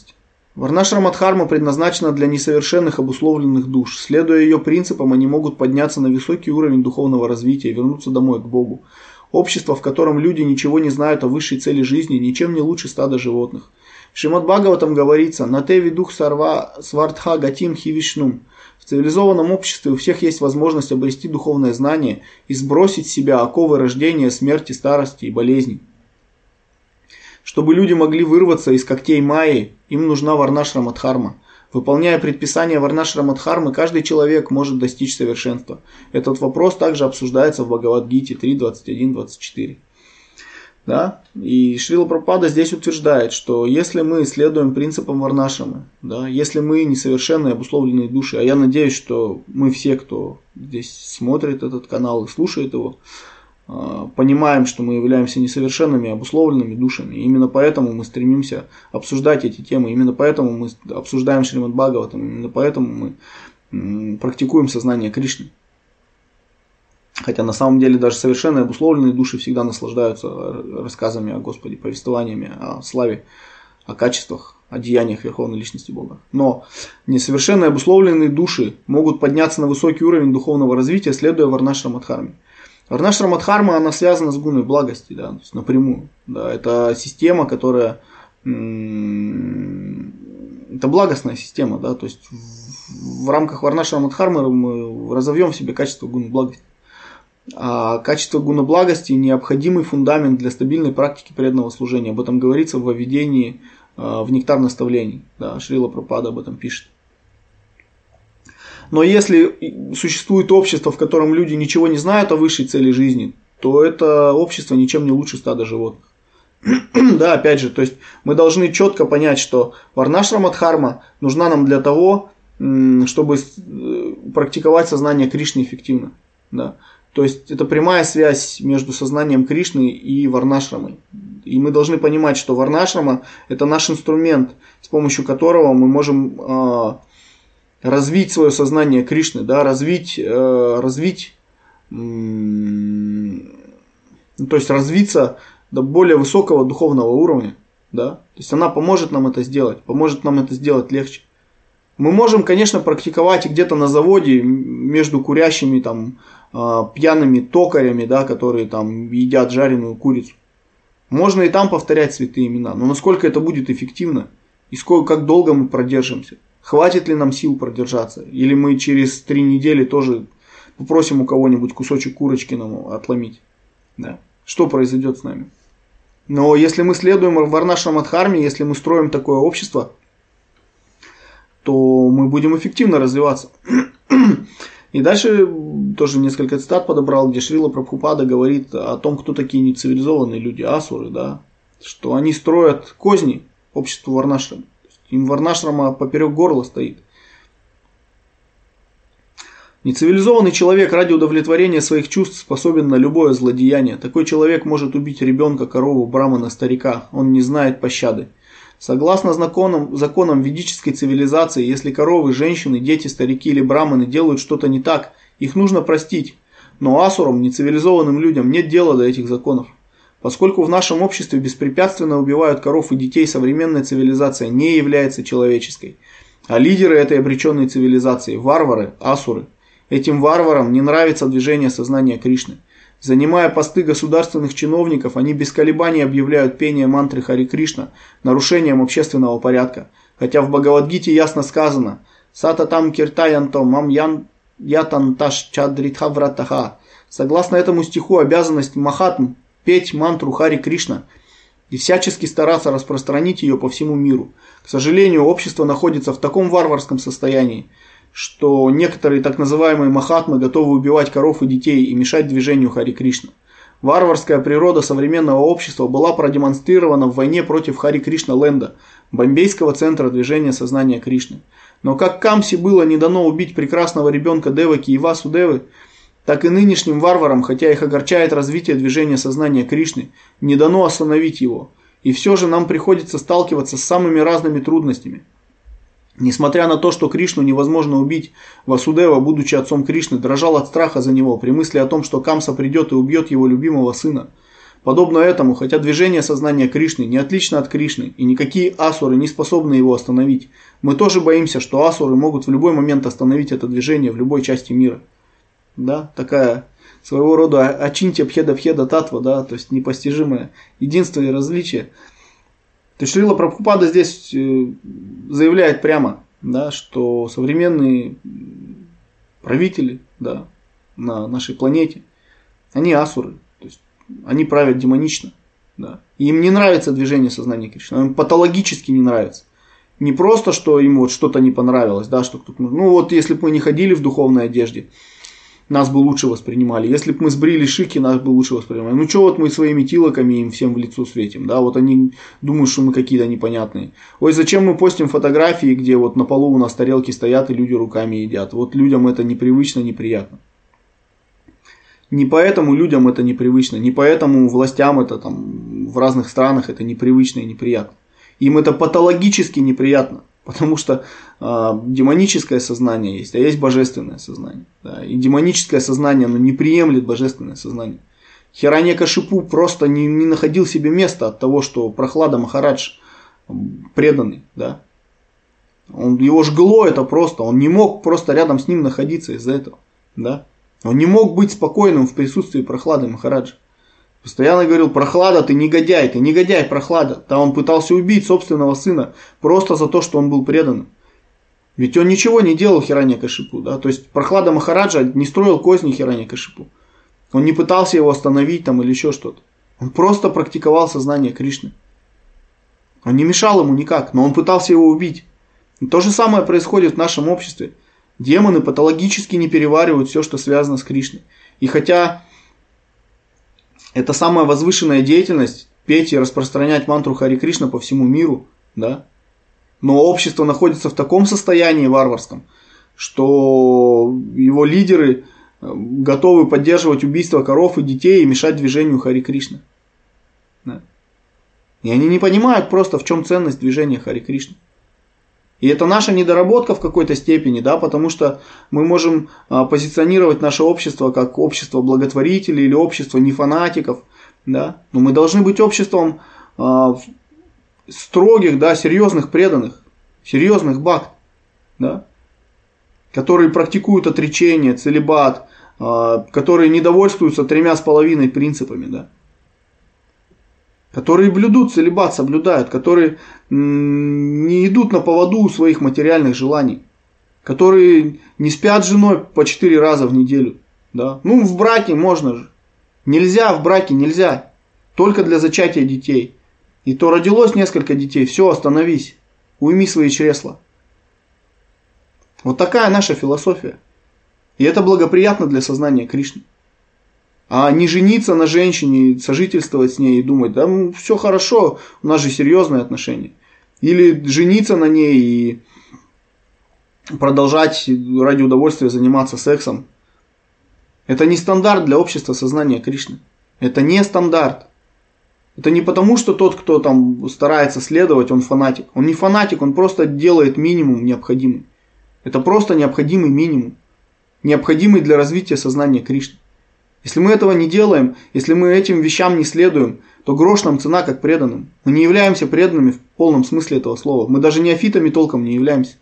Варнашрамадхарма предназначена для несовершенных обусловленных душ. Следуя ее принципам, они могут подняться на высокий уровень духовного развития и вернуться домой к Богу. Общество, в котором люди ничего не знают о высшей цели жизни, ничем не лучше стада животных. В Шримад Бхагаватам говорится «На те видух сарва свартха гатим хивишнум». В цивилизованном обществе у всех есть возможность обрести духовное знание и сбросить с себя оковы рождения, смерти, старости и болезней. Чтобы люди могли вырваться из когтей Майи, им нужна Варнашра Мадхарма. Выполняя предписания Варнашра Мадхармы, каждый человек может достичь совершенства. Этот вопрос также обсуждается в Бхагавадгите 3.21.24. Да? И Шрила Пропада здесь утверждает, что если мы следуем принципам Варнашамы, да, если мы несовершенные обусловленные души, а я надеюсь, что мы все, кто здесь смотрит этот канал и слушает его, понимаем, что мы являемся несовершенными, обусловленными душами. И именно поэтому мы стремимся обсуждать эти темы, именно поэтому мы обсуждаем Шримад Бхагаватам, именно поэтому мы практикуем сознание Кришны. Хотя на самом деле даже совершенные обусловленные души всегда наслаждаются рассказами о Господе, повествованиями о славе, о качествах, о деяниях Верховной Личности Бога. Но несовершенные обусловленные души могут подняться на высокий уровень духовного развития, следуя Варнашра Мадхарме. Варнашра Мадхарма, она связана с гуной благости, да, то есть напрямую. Да, это система, которая это благостная система, да, то есть в, в рамках Варнашра Мадхармы мы разовьем в себе качество гуны благости. А качество гуноблагости – необходимый фундамент для стабильной практики преданного служения. Об этом говорится в введении в нектар наставлений. Да, Шрила Пропада об этом пишет. Но если существует общество, в котором люди ничего не знают о высшей цели жизни, то это общество ничем не лучше стада животных. да, опять же, то есть мы должны четко понять, что Варнашрамадхарма нужна нам для того, чтобы э, практиковать сознание Кришны эффективно. Да. То есть это прямая связь между сознанием Кришны и Варнашрамой. И мы должны понимать, что Варнашрама это наш инструмент, с помощью которого мы можем э, развить свое сознание Кришны, да, развить, э, развить, э, то есть развиться до более высокого духовного уровня. Да? То есть она поможет нам это сделать, поможет нам это сделать легче. Мы можем, конечно, практиковать где-то на заводе между курящими там а, пьяными токарями, да, которые там едят жареную курицу. Можно и там повторять святые имена, но насколько это будет эффективно и сколько, как долго мы продержимся. Хватит ли нам сил продержаться? Или мы через три недели тоже попросим у кого-нибудь кусочек курочки нам отломить? Да. Что произойдет с нами? Но если мы следуем Варнашам Адхарме, если мы строим такое общество, то мы будем эффективно развиваться. И дальше тоже несколько цитат подобрал, где Шрила Прабхупада говорит о том, кто такие нецивилизованные люди, асуры, да, что они строят козни обществу Варнашрама. Им Варнашрама поперек горла стоит. Нецивилизованный человек ради удовлетворения своих чувств способен на любое злодеяние. Такой человек может убить ребенка, корову, брамана, старика. Он не знает пощады. Согласно законам, законам ведической цивилизации, если коровы, женщины, дети, старики или браманы делают что-то не так, их нужно простить. Но асурам, нецивилизованным людям, нет дела до этих законов. Поскольку в нашем обществе беспрепятственно убивают коров и детей, современная цивилизация не является человеческой. А лидеры этой обреченной цивилизации – варвары, асуры – Этим варварам не нравится движение сознания Кришны. Занимая посты государственных чиновников, они без колебаний объявляют пение мантры Хари Кришна нарушением общественного порядка. Хотя в Бхагавадгите ясно сказано «Сата там киртаянто мам ян ятанташ чадритхавратаха». Согласно этому стиху, обязанность Махатм петь мантру Хари Кришна и всячески стараться распространить ее по всему миру. К сожалению, общество находится в таком варварском состоянии, что некоторые так называемые махатмы готовы убивать коров и детей и мешать движению Хари Кришна. Варварская природа современного общества была продемонстрирована в войне против Хари Кришна Ленда, бомбейского центра движения сознания Кришны. Но как Камси было не дано убить прекрасного ребенка Деваки и Васу Девы, так и нынешним варварам, хотя их огорчает развитие движения сознания Кришны, не дано остановить его. И все же нам приходится сталкиваться с самыми разными трудностями – Несмотря на то, что Кришну невозможно убить, Васудева, будучи отцом Кришны, дрожал от страха за него при мысли о том, что Камса придет и убьет его любимого сына. Подобно этому, хотя движение сознания Кришны не отлично от Кришны, и никакие асуры не способны его остановить, мы тоже боимся, что асуры могут в любой момент остановить это движение в любой части мира. Да, такая своего рода очинтия пхеда пхеда татва, да, то есть непостижимое единство и различие – то есть Шрила Прабхупада здесь э, заявляет прямо, да, что современные правители да, на нашей планете, они асуры, то есть они правят демонично. Да. И им не нравится движение сознания Кришны, им патологически не нравится. Не просто, что им вот что-то не понравилось, да, что кто-то, ну вот если бы мы не ходили в духовной одежде, нас бы лучше воспринимали. Если бы мы сбрили шики, нас бы лучше воспринимали. Ну что вот мы своими тилоками им всем в лицо светим, да, вот они думают, что мы какие-то непонятные. Ой, зачем мы постим фотографии, где вот на полу у нас тарелки стоят и люди руками едят. Вот людям это непривычно, неприятно. Не поэтому людям это непривычно, не поэтому властям это там в разных странах это непривычно и неприятно. Им это патологически неприятно. Потому что э, демоническое сознание есть, а есть божественное сознание. Да, и демоническое сознание оно не приемлет божественное сознание. Хиранья Кашипу просто не, не находил себе места от того, что прохлада Махарадж преданный. Да. Он, его жгло это просто, он не мог просто рядом с ним находиться из-за этого. Да. Он не мог быть спокойным в присутствии прохлады Махараджа. Постоянно говорил, прохлада, ты негодяй, ты негодяй, прохлада. Да он пытался убить собственного сына просто за то, что он был предан. Ведь он ничего не делал Хиранья Кашипу. Да? То есть прохлада Махараджа не строил козни Хиранья Кашипу. Он не пытался его остановить там или еще что-то. Он просто практиковал сознание Кришны. Он не мешал ему никак, но он пытался его убить. И то же самое происходит в нашем обществе. Демоны патологически не переваривают все, что связано с Кришной. И хотя это самая возвышенная деятельность, петь и распространять мантру Хари Кришна по всему миру, да, но общество находится в таком состоянии варварском, что его лидеры э, готовы поддерживать убийство коров и детей и мешать движению Хари Кришна. Да. И они не понимают просто, в чем ценность движения Хари Кришна. И это наша недоработка в какой-то степени, да, потому что мы можем а, позиционировать наше общество как общество благотворителей или общество нефанатиков, да, но мы должны быть обществом а, строгих, да, серьезных преданных, серьезных бхакт, да, которые практикуют отречение, целебат, а, которые недовольствуются тремя с половиной принципами, да. Которые блюдут целебат, соблюдают, которые не идут на поводу у своих материальных желаний, которые не спят с женой по четыре раза в неделю. Да? Ну, в браке можно же. Нельзя в браке, нельзя. Только для зачатия детей. И то родилось несколько детей, все, остановись. Уйми свои чресла. Вот такая наша философия. И это благоприятно для сознания Кришны. А не жениться на женщине, сожительствовать с ней и думать, да, ну, все хорошо, у нас же серьезные отношения. Или жениться на ней и продолжать ради удовольствия заниматься сексом. Это не стандарт для общества сознания Кришны. Это не стандарт. Это не потому, что тот, кто там старается следовать, он фанатик. Он не фанатик, он просто делает минимум необходимый. Это просто необходимый минимум. Необходимый для развития сознания Кришны. Если мы этого не делаем, если мы этим вещам не следуем, то грош нам цена как преданным. Мы не являемся преданными в полном смысле этого слова. Мы даже неофитами толком не являемся.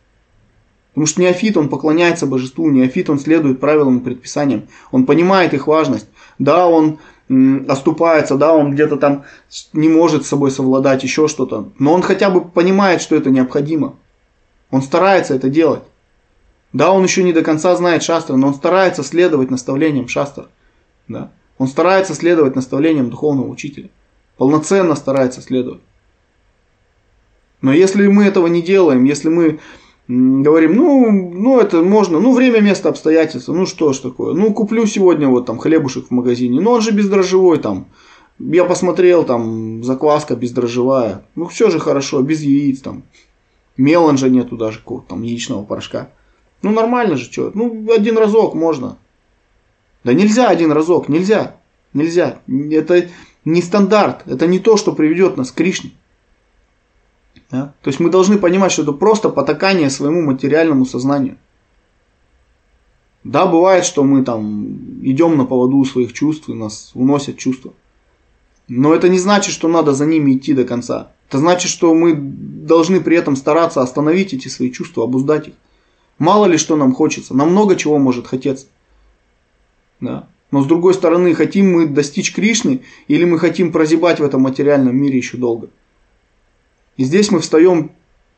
Потому что неофит, он поклоняется божеству, неофит, он следует правилам и предписаниям. Он понимает их важность. Да, он оступается, да, он где-то там не может с собой совладать, еще что-то. Но он хотя бы понимает, что это необходимо. Он старается это делать. Да, он еще не до конца знает шастра, но он старается следовать наставлениям шастра. Да? Он старается следовать наставлениям духовного учителя. Полноценно старается следовать. Но если мы этого не делаем, если мы говорим, ну, ну это можно, ну время, место, обстоятельства, ну что ж такое, ну куплю сегодня вот там хлебушек в магазине, но он же бездрожжевой там, я посмотрел там закваска бездрожжевая, ну все же хорошо, без яиц там, меланжа нету даже там яичного порошка, ну нормально же, что, ну один разок можно, да нельзя один разок, нельзя. Нельзя. Это не стандарт. Это не то, что приведет нас к Кришне. Да? То есть мы должны понимать, что это просто потакание своему материальному сознанию. Да, бывает, что мы там идем на поводу своих чувств и нас уносят чувства. Но это не значит, что надо за ними идти до конца. Это значит, что мы должны при этом стараться остановить эти свои чувства, обуздать их. Мало ли что нам хочется, нам много чего может хотеться. Да? Но с другой стороны, хотим мы достичь Кришны или мы хотим прозябать в этом материальном мире еще долго. И здесь мы встаем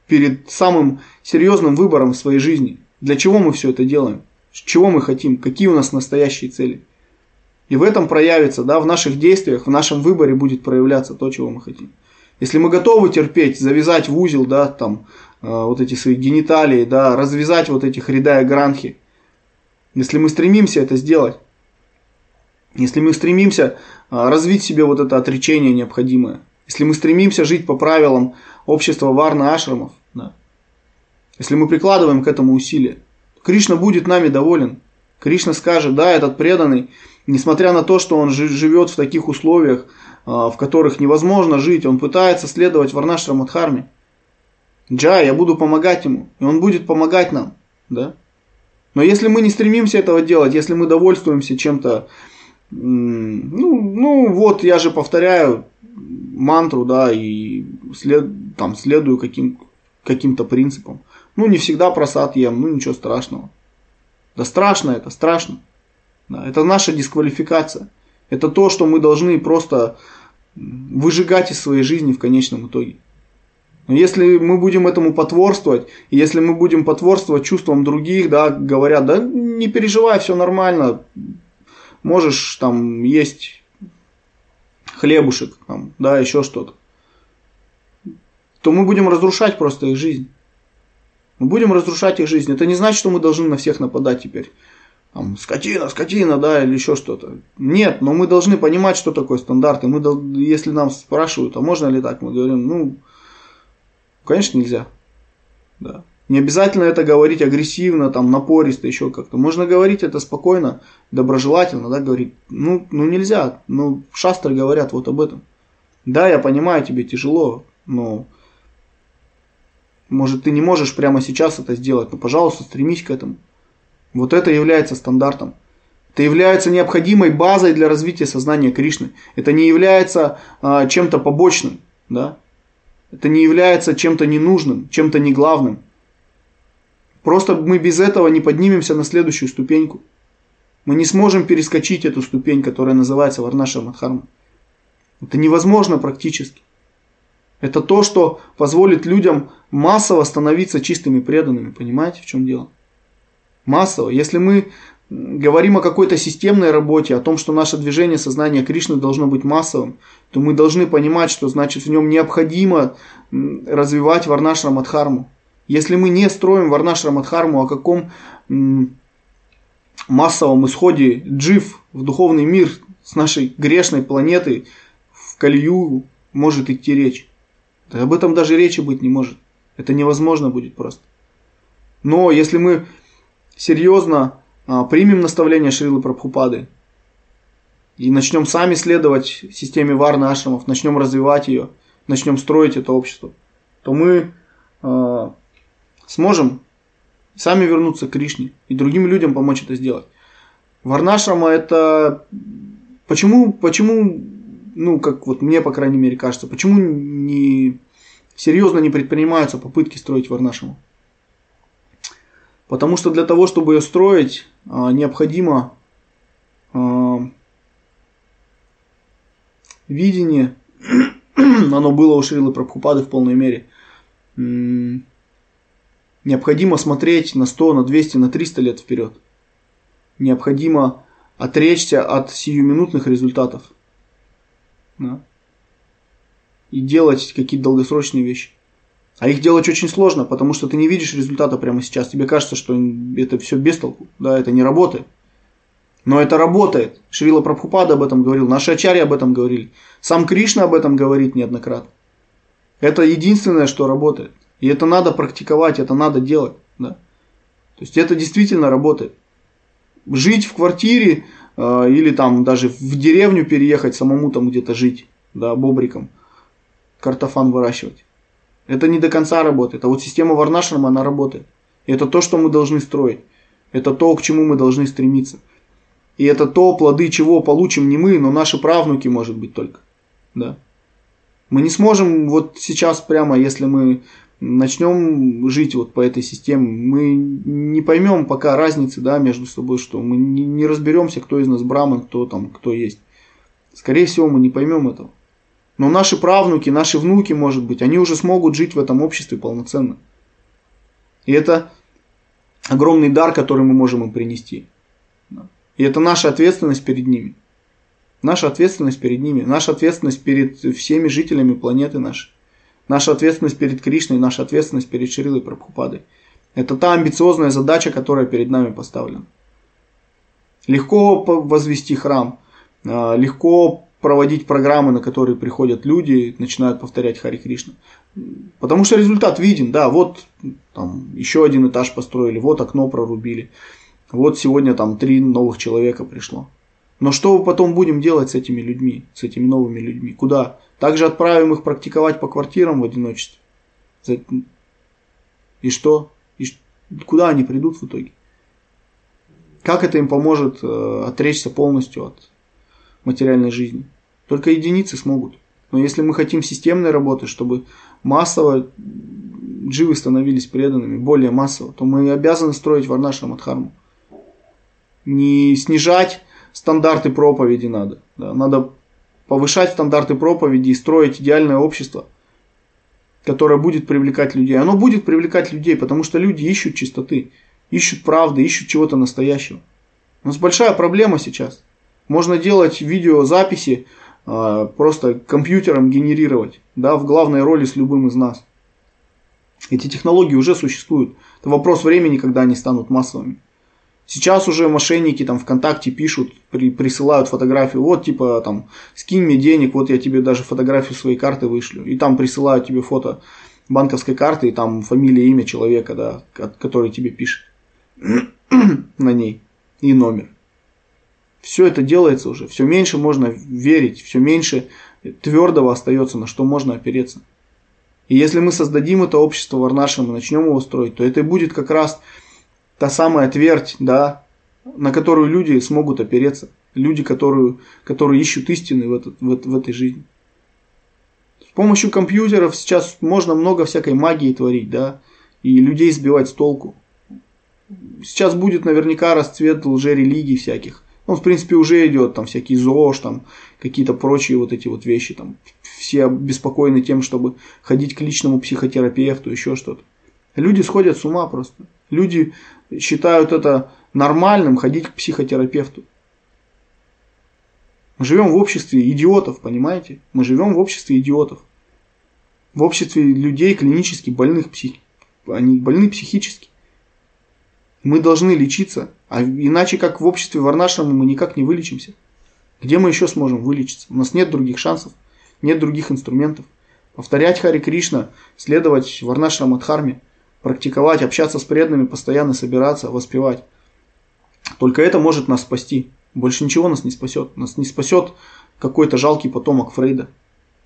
перед самым серьезным выбором в своей жизни. Для чего мы все это делаем? Чего мы хотим? Какие у нас настоящие цели? И в этом проявится, да, в наших действиях, в нашем выборе будет проявляться то, чего мы хотим. Если мы готовы терпеть, завязать в узел, да, там, э, вот эти свои гениталии, да, развязать вот эти хридая гранхи, если мы стремимся это сделать, если мы стремимся а, развить себе вот это отречение необходимое, если мы стремимся жить по правилам общества Варна Ашрамов, да, если мы прикладываем к этому усилия, Кришна будет нами доволен. Кришна скажет, да, этот преданный, несмотря на то, что он живет в таких условиях, а, в которых невозможно жить, он пытается следовать Варнашрамадхарме. Джай, я буду помогать ему, и он будет помогать нам. Да? Но если мы не стремимся этого делать, если мы довольствуемся чем-то ну, ну вот я же повторяю мантру, да, и след, там, следую каким, каким-то принципам. Ну, не всегда просад ем, ну ничего страшного. Да страшно это, страшно. Да, это наша дисквалификация. Это то, что мы должны просто выжигать из своей жизни в конечном итоге. Но если мы будем этому потворствовать, если мы будем потворствовать чувствам других, да, говорят, да не переживай, все нормально, можешь там есть хлебушек, там, да, еще что-то, то мы будем разрушать просто их жизнь. Мы будем разрушать их жизнь. Это не значит, что мы должны на всех нападать теперь. Там, скотина, скотина, да, или еще что-то. Нет, но мы должны понимать, что такое стандарты. Мы, если нам спрашивают, а можно ли так, мы говорим, ну, конечно, нельзя. Да. Не обязательно это говорить агрессивно, там, напористо, еще как-то. Можно говорить это спокойно, доброжелательно, да, говорить, ну, ну нельзя, ну, шастры говорят вот об этом. Да, я понимаю, тебе тяжело, но может ты не можешь прямо сейчас это сделать, но, пожалуйста, стремись к этому. Вот это является стандартом. Это является необходимой базой для развития сознания Кришны. Это не является а, чем-то побочным, да? Это не является чем-то ненужным, чем-то не главным. Просто мы без этого не поднимемся на следующую ступеньку. Мы не сможем перескочить эту ступень, которая называется Варнаша Мадхарма. Это невозможно практически. Это то, что позволит людям массово становиться чистыми преданными. Понимаете, в чем дело? Массово. Если мы говорим о какой-то системной работе, о том, что наше движение сознания Кришны должно быть массовым, то мы должны понимать, что значит в нем необходимо развивать Варнашра Мадхарму. Если мы не строим Варнашра Мадхарму, о каком массовом исходе джив в духовный мир с нашей грешной планеты в Калью может идти речь. Да об этом даже речи быть не может. Это невозможно будет просто. Но если мы серьезно а, примем наставление Шрилы Прабхупады и начнем сами следовать системе Варны Ашрамов, начнем развивать ее, начнем строить это общество, то мы а, сможем сами вернуться к Кришне и другим людям помочь это сделать. Варнашрама это... Почему, почему, ну, как вот мне, по крайней мере, кажется, почему не серьезно не предпринимаются попытки строить Варнашраму? Потому что для того, чтобы ее строить, а, необходимо а, видение, оно было у Шрилы Прабхупады в полной мере, Необходимо смотреть на 100, на 200, на 300 лет вперед. Необходимо отречься от сиюминутных результатов. Да? И делать какие-то долгосрочные вещи. А их делать очень сложно, потому что ты не видишь результата прямо сейчас. Тебе кажется, что это все без толку. Да, это не работает. Но это работает. Шрила Прабхупада об этом говорил, наши ачари об этом говорили. Сам Кришна об этом говорит неоднократно. Это единственное, что работает. И это надо практиковать, это надо делать. Да? То есть это действительно работает. Жить в квартире э, или там даже в деревню переехать, самому там где-то жить, да, бобриком, картофан выращивать. Это не до конца работает. А вот система Варнашрама, она работает. И это то, что мы должны строить. Это то, к чему мы должны стремиться. И это то, плоды чего получим не мы, но наши правнуки, может быть, только. Да. Мы не сможем вот сейчас прямо, если мы начнем жить вот по этой системе, мы не поймем пока разницы да, между собой, что мы не, не разберемся, кто из нас браман, кто там, кто есть. Скорее всего, мы не поймем этого. Но наши правнуки, наши внуки, может быть, они уже смогут жить в этом обществе полноценно. И это огромный дар, который мы можем им принести. И это наша ответственность перед ними. Наша ответственность перед ними, наша ответственность перед всеми жителями планеты нашей. Наша ответственность перед Кришной, наша ответственность перед Шрилой Прабхупадой. Это та амбициозная задача, которая перед нами поставлена. Легко возвести храм, а, легко проводить программы, на которые приходят люди, начинают повторять Хари Кришна. Потому что результат виден, да, вот там еще один этаж построили, вот окно прорубили, вот сегодня там три новых человека пришло. Но что потом будем делать с этими людьми, с этими новыми людьми? Куда? Также отправим их практиковать по квартирам в одиночестве. И что? И куда они придут в итоге? Как это им поможет э, отречься полностью от материальной жизни? Только единицы смогут. Но если мы хотим системной работы, чтобы массово дживы становились преданными, более массово, то мы обязаны строить Варнаша Мадхарму. Не снижать стандарты проповеди надо. Да, надо повышать стандарты проповеди и строить идеальное общество, которое будет привлекать людей. Оно будет привлекать людей, потому что люди ищут чистоты, ищут правды, ищут чего-то настоящего. У нас большая проблема сейчас. Можно делать видеозаписи, а, просто компьютером генерировать, да, в главной роли с любым из нас. Эти технологии уже существуют. Это вопрос времени, когда они станут массовыми. Сейчас уже мошенники там ВКонтакте пишут, при, присылают фотографию, вот типа там скинь мне денег, вот я тебе даже фотографию своей карты вышлю. И там присылают тебе фото банковской карты и там фамилия, имя человека, да, который тебе пишет на ней и номер. Все это делается уже, все меньше можно верить, все меньше твердого остается, на что можно опереться. И если мы создадим это общество Варнашем и начнем его строить, то это и будет как раз та самая твердь, да, на которую люди смогут опереться. Люди, которые, которые ищут истины в, этот, в, в этой жизни. С помощью компьютеров сейчас можно много всякой магии творить, да, и людей сбивать с толку. Сейчас будет наверняка расцвет лжерелигий всяких. Он, в принципе, уже идет, там всякие ЗОЖ, там какие-то прочие вот эти вот вещи, там все обеспокоены тем, чтобы ходить к личному психотерапевту, еще что-то. Люди сходят с ума просто. Люди считают это нормальным ходить к психотерапевту. Мы живем в обществе идиотов, понимаете? Мы живем в обществе идиотов. В обществе людей клинически больных псих... Они больны психически. Мы должны лечиться, а иначе как в обществе Варнашама мы никак не вылечимся. Где мы еще сможем вылечиться? У нас нет других шансов, нет других инструментов. Повторять Хари Кришна, следовать Варнашрам Адхарме, практиковать, общаться с преданными, постоянно собираться, воспевать. Только это может нас спасти. Больше ничего нас не спасет. Нас не спасет какой-то жалкий потомок Фрейда.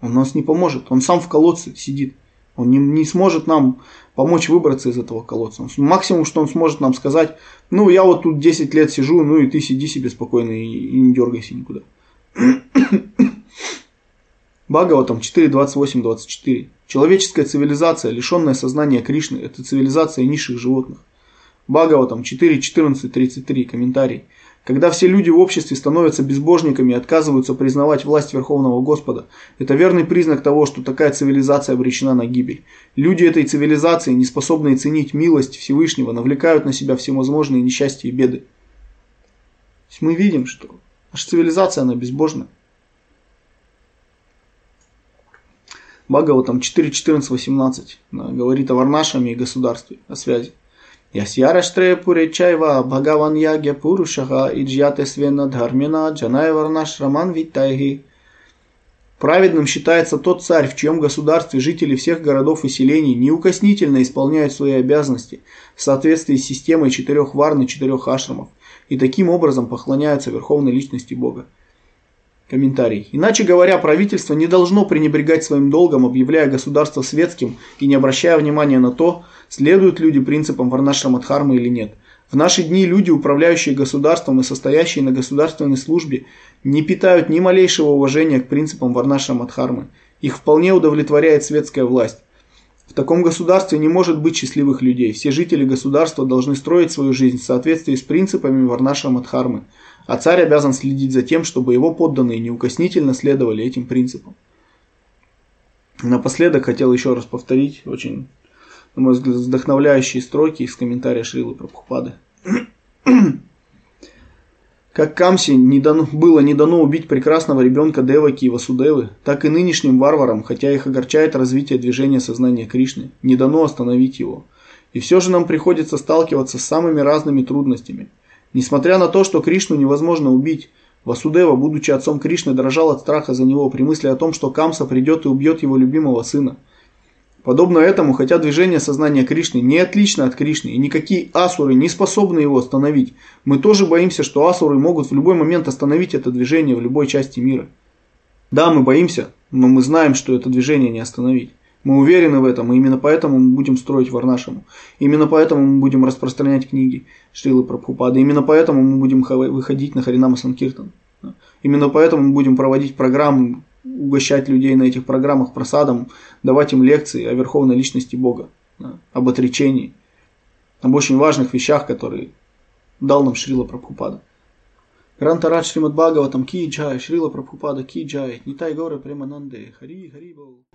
Он нас не поможет. Он сам в колодце сидит. Он не, не сможет нам помочь выбраться из этого колодца. Он, максимум, что он сможет нам сказать, ну, я вот тут 10 лет сижу, ну и ты сиди себе спокойно и, и не дергайся никуда. Бхагава там 4, 28, 24. Человеческая цивилизация, лишенная сознания Кришны, это цивилизация низших животных. Бхагава там 4, 14, 33. Комментарий. Когда все люди в обществе становятся безбожниками и отказываются признавать власть Верховного Господа, это верный признак того, что такая цивилизация обречена на гибель. Люди этой цивилизации, не способные ценить милость Всевышнего, навлекают на себя всевозможные несчастья и беды. То есть мы видим, что наша цивилизация, она безбожна. Бхагава там 4, 14, 18 говорит о Варнашаме и государстве, о связи. Ясьяраштре Пуречайва Бхагаван Ягья Пурушаха Иджьяте Свена Дхармина Джанайварнаш Раман Виттайги. Праведным считается тот царь, в чьем государстве жители всех городов и селений неукоснительно исполняют свои обязанности в соответствии с системой четырех варн и четырех ашрамов, и таким образом поклоняются верховной личности Бога. Комментарий. Иначе говоря, правительство не должно пренебрегать своим долгом, объявляя государство светским и не обращая внимания на то, следуют люди принципам Варнашрамадхармы или нет. В наши дни люди, управляющие государством и состоящие на государственной службе, не питают ни малейшего уважения к принципам Варнашрамадхармы. Их вполне удовлетворяет светская власть. В таком государстве не может быть счастливых людей. Все жители государства должны строить свою жизнь в соответствии с принципами Варнашрамадхармы – а царь обязан следить за тем, чтобы его подданные неукоснительно следовали этим принципам. Напоследок хотел еще раз повторить очень, на мой взгляд, вдохновляющие строки из комментария Шрилы Прабхупады. Как Камси не дано, было не дано убить прекрасного ребенка Деваки и Васудевы, так и нынешним варварам, хотя их огорчает развитие движения сознания Кришны, не дано остановить его. И все же нам приходится сталкиваться с самыми разными трудностями – Несмотря на то, что Кришну невозможно убить, Васудева, будучи отцом Кришны, дрожал от страха за него при мысли о том, что Камса придет и убьет его любимого сына. Подобно этому, хотя движение сознания Кришны не отлично от Кришны, и никакие асуры не способны его остановить, мы тоже боимся, что асуры могут в любой момент остановить это движение в любой части мира. Да, мы боимся, но мы знаем, что это движение не остановить. Мы уверены в этом, и именно поэтому мы будем строить Варнашему. Именно поэтому мы будем распространять книги Шрилы Прабхупады. Именно поэтому мы будем выходить на Харинама Санкиртан. Именно поэтому мы будем проводить программы, угощать людей на этих программах просадом, давать им лекции о верховной личности Бога, об отречении, об очень важных вещах, которые дал нам Шрила Прабхупада. Грантарат Шримад Бхагаватам Ки Джай, Шрила Прабхупада Ки Джай, Нитай Горы Премананде, Хари Хари Бол.